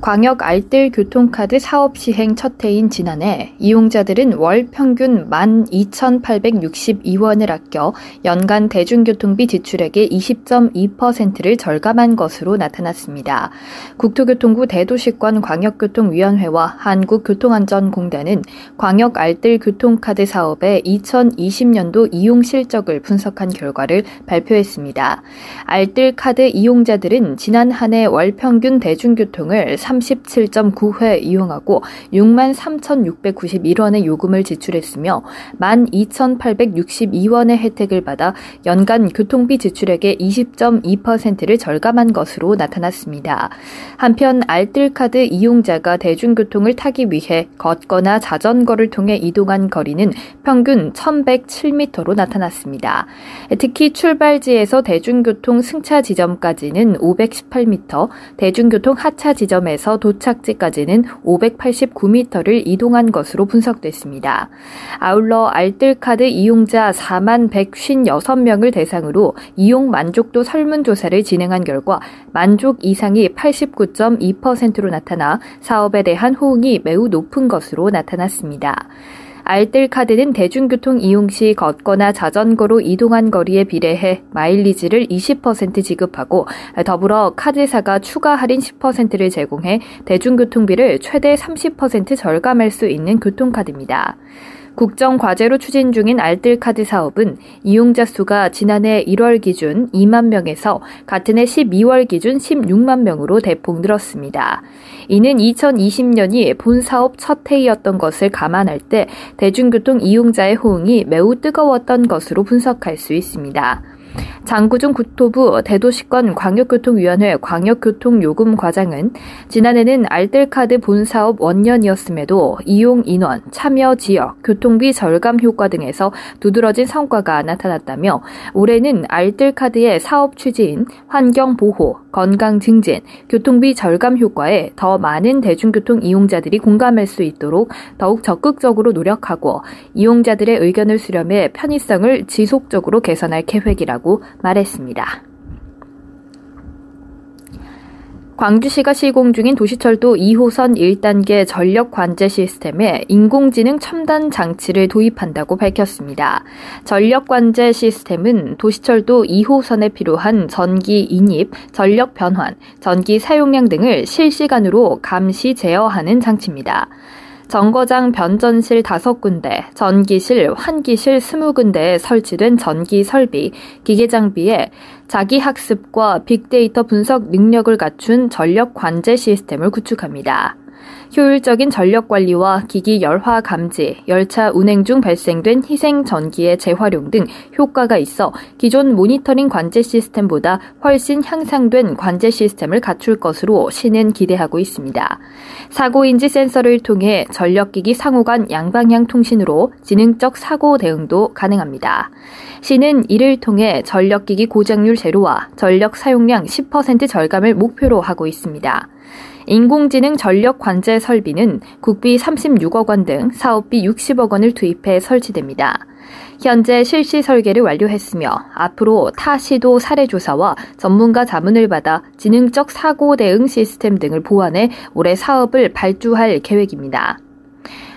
광역 알뜰 교통카드 사업 시행 첫 해인 지난해 이용자들은 월 평균 12,862원을 아껴 연간 대중교통비 지출액의 20.2%를 절감한 것으로 나타났습니다. 국토교통부 대도시권 광역교통위원회와 한국교통안전공단은 광역 알뜰 교통카드 사업의 2020년도 이용 실적을 분석한 결과를 발표했습니다. 알뜰 카드 이용자들은 지난 한 해 월 평균 대중교통을 37.9회 이용하고 6만 3,691원의 요금을 지출했으며 12,862원의 혜택을 받아 연간 교통비 지출액의 20.2%를 절감한 것으로 나타났습니다. 한편 알뜰카드 이용자가 대중교통을 타기 위해 걷거나 자전거를 통해 이동한 거리는 평균 1,107m로 나타났습니다. 특히 출발지에서 대중교통 승차 지점까지는 518m, 대중교통 하차 지점에 지점에서 도착지까지는 589m를 이동한 것으로 분석됐습니다. 아울러 알뜰카드 이용자 4만 156명을 대상으로 이용 만족도 설문조사를 진행한 결과 만족 이상이 89.2%로 나타나 사업에 대한 호응이 매우 높은 것으로 나타났습니다. 알뜰카드는 대중교통 이용 시 걷거나 자전거로 이동한 거리에 비례해 마일리지를 20% 지급하고 더불어 카드사가 추가 할인 10%를 제공해 대중교통비를 최대 30% 절감할 수 있는 교통카드입니다. 국정과제로 추진 중인 알뜰카드 사업은 이용자 수가 지난해 1월 기준 2만 명에서 같은 해 12월 기준 16만 명으로 대폭 늘었습니다. 이는 2020년이 본 사업 첫 해이었던 것을 감안할 때 대중교통 이용자의 호응이 매우 뜨거웠던 것으로 분석할 수 있습니다. 장구중 국토부 대도시권 광역교통위원회 광역교통요금과장은 지난해는 알뜰카드 본사업 원년이었음에도 이용 인원, 참여 지역, 교통비 절감 효과 등에서 두드러진 성과가 나타났다며 올해는 알뜰카드의 사업 취지인 환경 보호, 건강 증진, 교통비 절감 효과에 더 많은 대중교통 이용자들이 공감할 수 있도록 더욱 적극적으로 노력하고 이용자들의 의견을 수렴해 편의성을 지속적으로 개선할 계획이라고 말했습니다. 광주시가 시공 중인 도시철도 2호선 1단계 전력 관제 시스템에 인공지능 첨단 장치를 도입한다고 밝혔습니다. 전력 관제 시스템은 도시철도 2호선에 필요한 전기 인입, 전력 변환, 전기 사용량 등을 실시간으로 감시 제어하는 장치입니다. 정거장 변전실 5군데, 전기실, 환기실 20군데에 설치된 전기 설비, 기계 장비에 자기 학습과 빅데이터 분석 능력을 갖춘 전력 관제 시스템을 구축합니다. 효율적인 전력 관리와 기기 열화 감지, 열차 운행 중 발생된 희생 전기의 재활용 등 효과가 있어 기존 모니터링 관제 시스템보다 훨씬 향상된 관제 시스템을 갖출 것으로 시는 기대하고 있습니다. 사고 인지 센서를 통해 전력기기 상호 간 양방향 통신으로 지능적 사고 대응도 가능합니다. 시는 이를 통해 전력기기 고장률 제로와 전력 사용량 10% 절감을 목표로 하고 있습니다. 인공지능 전력 관제 설비는 국비 36억 원 등 사업비 60억 원을 투입해 설치됩니다. 현재 실시 설계를 완료했으며 앞으로 타 시도 사례 조사와 전문가 자문을 받아 지능적 사고 대응 시스템 등을 보완해 올해 사업을 발주할 계획입니다.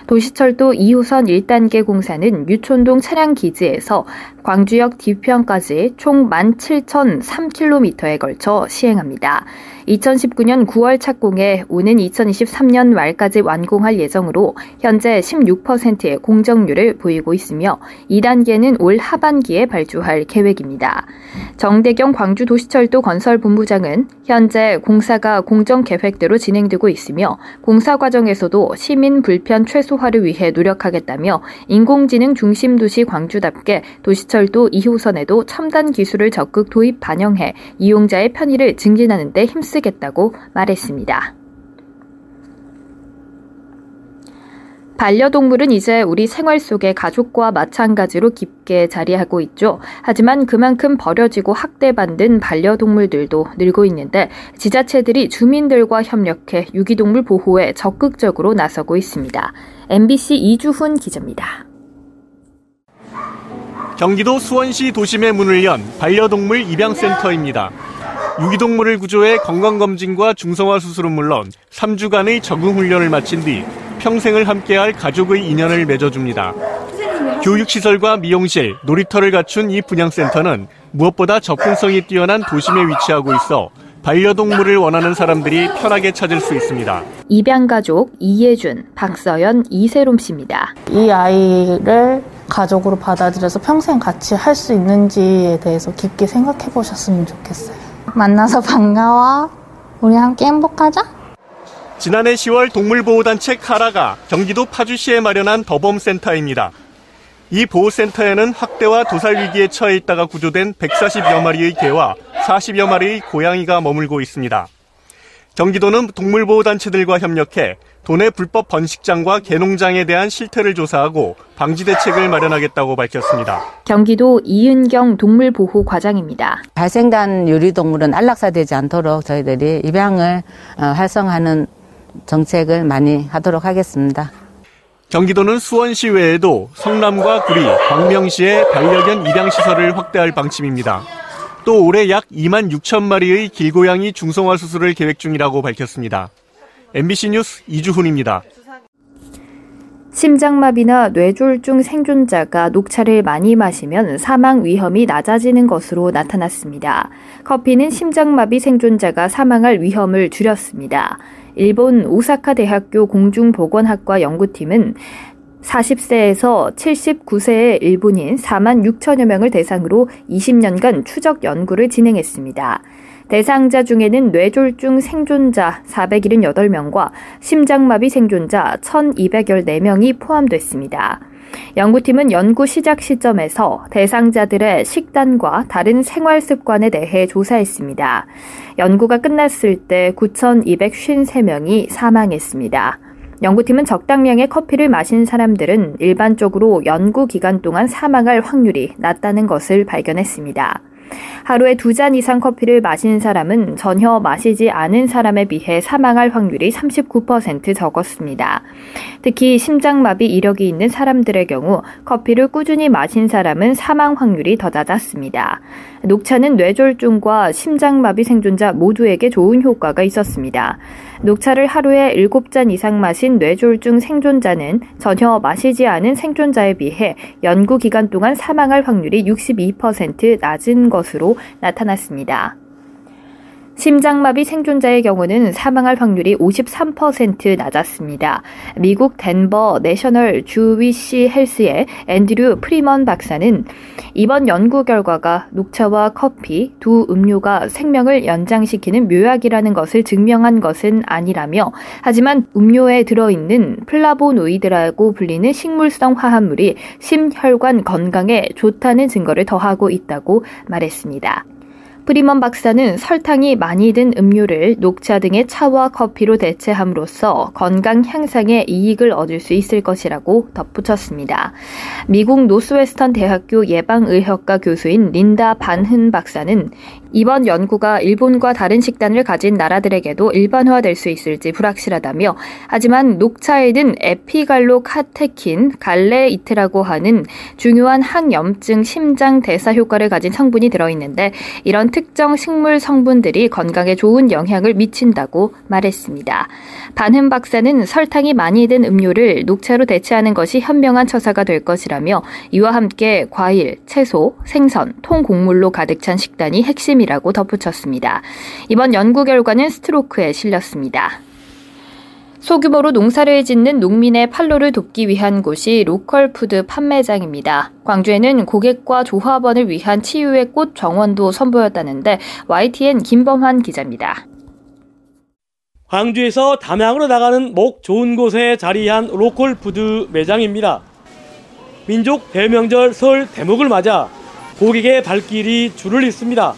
도시철도 2호선 1단계 공사는 유촌동 차량 기지에서 광주역 뒤편까지 총 17,003km에 걸쳐 시행합니다. 2019년 9월 착공해 오는 2023년 말까지 완공할 예정으로 현재 16%의 공정률을 보이고 있으며 2단계는 올 하반기에 발주할 계획입니다. 정대경 광주도시철도 건설본부장은 현재 공사가 공정 계획대로 진행되고 있으며 공사 과정에서도 시민 불편 최소화를 위해 노력하겠다며 인공지능 중심 도시 광주답게 도시 철도 2호선에도 첨단 기술을 적극 도입 반영해 이용자의 편의를 증진하는 데 힘쓰 쓰겠다고 말했습니다. 반려동물은 이제 우리 생활 속에 가족과 마찬가지로 깊게 자리하고 있죠. 하지만 그만큼 버려지고 학대받는 반려동물들도 늘고 있는데 지자체들이 주민들과 협력해 유기동물 보호에 적극적으로 나서고 있습니다. MBC 이주훈 기자입니다. 경기도 수원시 도심의 문을 연 반려동물 입양센터입니다. 유기동물을 구조해 건강검진과 중성화 수술은 물론 3주간의 적응훈련을 마친 뒤 평생을 함께할 가족의 인연을 맺어줍니다. 교육시설과 미용실, 놀이터를 갖춘 이 분양센터는 무엇보다 접근성이 뛰어난 도심에 위치하고 있어 반려동물을 원하는 사람들이 편하게 찾을 수 있습니다. 입양가족 이예준, 박서연, 이세롬 씨입니다. 이 아이를 가족으로 받아들여서 평생 같이 할 수 있는지에 대해서 깊게 생각해 보셨으면 좋겠어요. 만나서 반가워. 우리 함께 행복하자. 지난해 10월 동물보호단체 카라가 경기도 파주시에 마련한 더범센터입니다. 이 보호센터에는 학대와 도살 위기에 처해 있다가 구조된 140여 마리의 개와 40여 마리의 고양이가 머물고 있습니다. 경기도는 동물보호단체들과 협력해 도내 불법 번식장과 개농장에 대한 실태를 조사하고 방지 대책을 마련하겠다고 밝혔습니다. 경기도 이은경 동물보호 과장입니다. 발생단 유리동물은 안락사되지 않도록 저희들이 입양을 어, 활성화하는 정책을 많이 하도록 하겠습니다. 경기도는 수원시 외에도 성남과 구리, 광명시에 반려견 입양시설을 확대할 방침입니다. 또 올해 약 2만 6천 마리의 길고양이 중성화 수술을 계획 중이라고 밝혔습니다. MBC 뉴스 이주훈입니다. 심장마비나 뇌졸중 생존자가 녹차를 많이 마시면 사망 위험이 낮아지는 것으로 나타났습니다. 커피는 심장마비 생존자가 사망할 위험을 줄였습니다. 일본 오사카 대학교 공중보건학과 연구팀은 40세에서 79세의 일본인 4만 6천여 명을 대상으로 20년간 추적 연구를 진행했습니다. 대상자 중에는 뇌졸중 생존자 478명과 심장마비 생존자 1214명이 포함됐습니다. 연구팀은 연구 시작 시점에서 대상자들의 식단과 다른 생활 습관에 대해 조사했습니다. 연구가 끝났을 때 9,253명이 사망했습니다. 연구팀은 적당량의 커피를 마신 사람들은 일반적으로 연구 기간 동안 사망할 확률이 낮다는 것을 발견했습니다. 하루에 두 잔 이상 커피를 마신 사람은 전혀 마시지 않은 사람에 비해 사망할 확률이 39% 적었습니다. 특히 심장마비 이력이 있는 사람들의 경우 커피를 꾸준히 마신 사람은 사망 확률이 더 낮았습니다. 녹차는 뇌졸중과 심장마비 생존자 모두에게 좋은 효과가 있었습니다. 녹차를 하루에 7잔 이상 마신 뇌졸중 생존자는 전혀 마시지 않은 생존자에 비해 연구 기간 동안 사망할 확률이 62% 낮은 것으로 나타났습니다. 심장마비 생존자의 경우는 사망할 확률이 53% 낮았습니다. 미국 덴버 National Jewish Health의 앤드류 프리먼 박사는 이번 연구 결과가 녹차와 커피 두 음료가 생명을 연장시키는 묘약이라는 것을 증명한 것은 아니라며 하지만 음료에 들어있는 플라보노이드라고 불리는 식물성 화합물이 심혈관 건강에 좋다는 증거를 더하고 있다고 말했습니다. 프리먼 박사는 설탕이 많이 든 음료를 녹차 등의 차와 커피로 대체함으로써 건강 향상에 이익을 얻을 수 있을 것이라고 덧붙였습니다. 미국 노스웨스턴 대학교 예방의학과 교수인 린다 반 혼 박사는 이번 연구가 일본과 다른 식단을 가진 나라들에게도 일반화될 수 있을지 불확실하다며 하지만 녹차에는 에피갈로카테킨, 갈레이트라고 하는 중요한 항염증 심장 대사 효과를 가진 성분이 들어있는데 이런 특정 식물 성분들이 건강에 좋은 영향을 미친다고 말했습니다. 반 혼 박사는 설탕이 많이 든 음료를 녹차로 대체하는 것이 현명한 처사가 될 것이라며 이와 함께 과일, 채소, 생선, 통곡물로 가득 찬 식단이 핵심 핵심이라고 덧붙였습니다. 이번 연구 결과는 Stroke에 실렸습니다. 소규모로 농사를 짓는 농민의 판로를 돕기 위한 곳이 로컬 푸드 판매장입니다. 광주에는 고객과 조합원을 위한 치유의 꽃 정원도 선보였다는데 YTN 김범환 기자입니다. 광주에서 담양으로 나가는 목 좋은 곳에 자리한 로컬 푸드 매장입니다. 민족 대명절 설 대목을 맞아 고객의 발길이 줄을 잇습니다.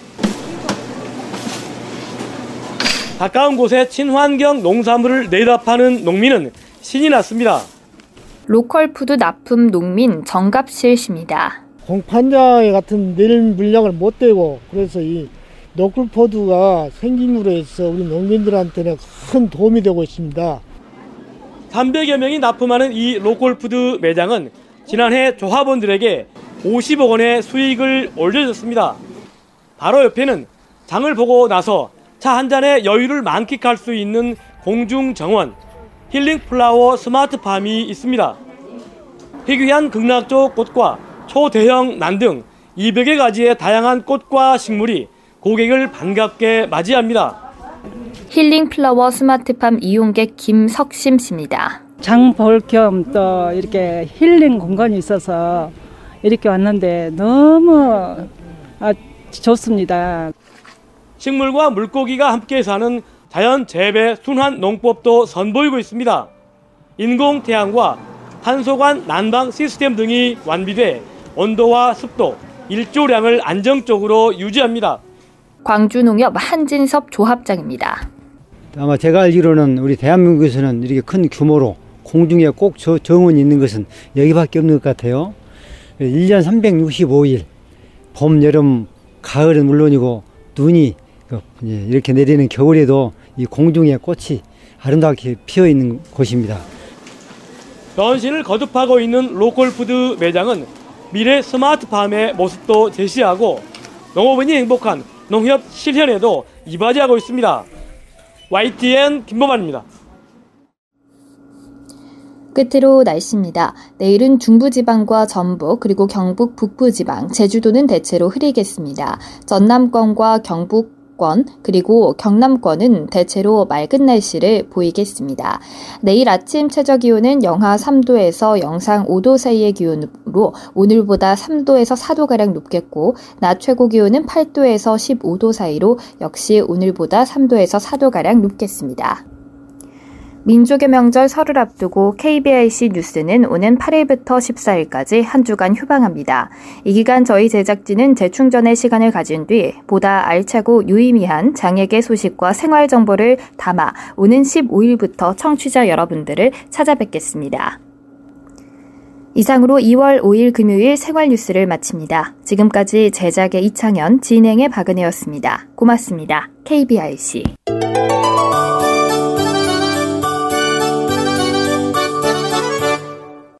가까운 곳에 친환경 농산물을 내다 파는 농민은 신이 났습니다. 로컬 푸드 납품 농민 정갑실 씨입니다. 공판장에 같은 낼 물량을 못 대고 그래서 이 로컬푸드가 생김으로 해서 우리 농민들한테는 큰 도움이 되고 있습니다. 300여 명이 납품하는 이 로컬 푸드 매장은 지난해 조합원들에게 50억 원의 수익을 올려줬습니다. 바로 옆에는 장을 보고 나서 차 한 잔의 여유를 만끽할 수 있는 공중 정원 힐링 플라워 스마트 팜이 있습니다. 희귀한 극락조 꽃과 초대형 난등 200여 가지의 다양한 꽃과 식물이 고객을 반갑게 맞이합니다. 힐링 플라워 스마트팜 이용객 김석심 씨입니다. 장 볼 겸 또 이렇게 힐링 공간이 있어서 이렇게 왔는데 너무 아, 좋습니다. 식물과 물고기가 함께 사는 자연 재배 순환 농법도 선보이고 있습니다. 인공 태양과 탄소관 난방 시스템 등이 완비돼 온도와 습도, 일조량을 안정적으로 유지합니다. 광주농협 한진섭 조합장입니다. 아마 제가 알기로는 우리 대한민국에서는 이렇게 큰 규모로 공중에 꼭 저 정원이 있는 것은 여기밖에 없는 것 같아요. 1년 365일, 봄, 여름, 가을은 물론이고 눈이 그, 예, 이렇게 내리는 겨울에도 이 공중에 꽃이 아름답게 피어 있는 곳입니다. 변신을 거듭하고 있는 로컬푸드 매장은 미래 스마트팜의 모습도 제시하고 농업인이 행복한 농협 실현에도 이바지하고 있습니다. YTN 김범환입니다. 끝으로 날씨입니다. 내일은 중부지방과 전북 그리고 경북 북부지방, 제주도는 대체로 흐리겠습니다. 전남권과 경북 권 그리고 경남권은 대체로 맑은 날씨를 보이겠습니다. 내일 아침 최저 기온은 영하 3도에서 영상 5도 사이의 기온으로 오늘보다 3도에서 4도 가량 높겠고 낮 최고 기온은 8도에서 15도 사이로 역시 오늘보다 3도에서 4도 가량 높겠습니다. 민족의 명절 설을 앞두고 KBIC 뉴스는 오는 8일부터 14일까지 한 주간 휴방합니다. 이 기간 저희 제작진은 재충전의 시간을 가진 뒤 보다 알차고 유의미한 장애계 소식과 생활 정보를 담아 오는 15일부터 청취자 여러분들을 찾아뵙겠습니다. 이상으로 2월 5일 금요일 생활 뉴스를 마칩니다. 지금까지 제작의 이창현, 진행의 박은혜였습니다. 고맙습니다. KBIC.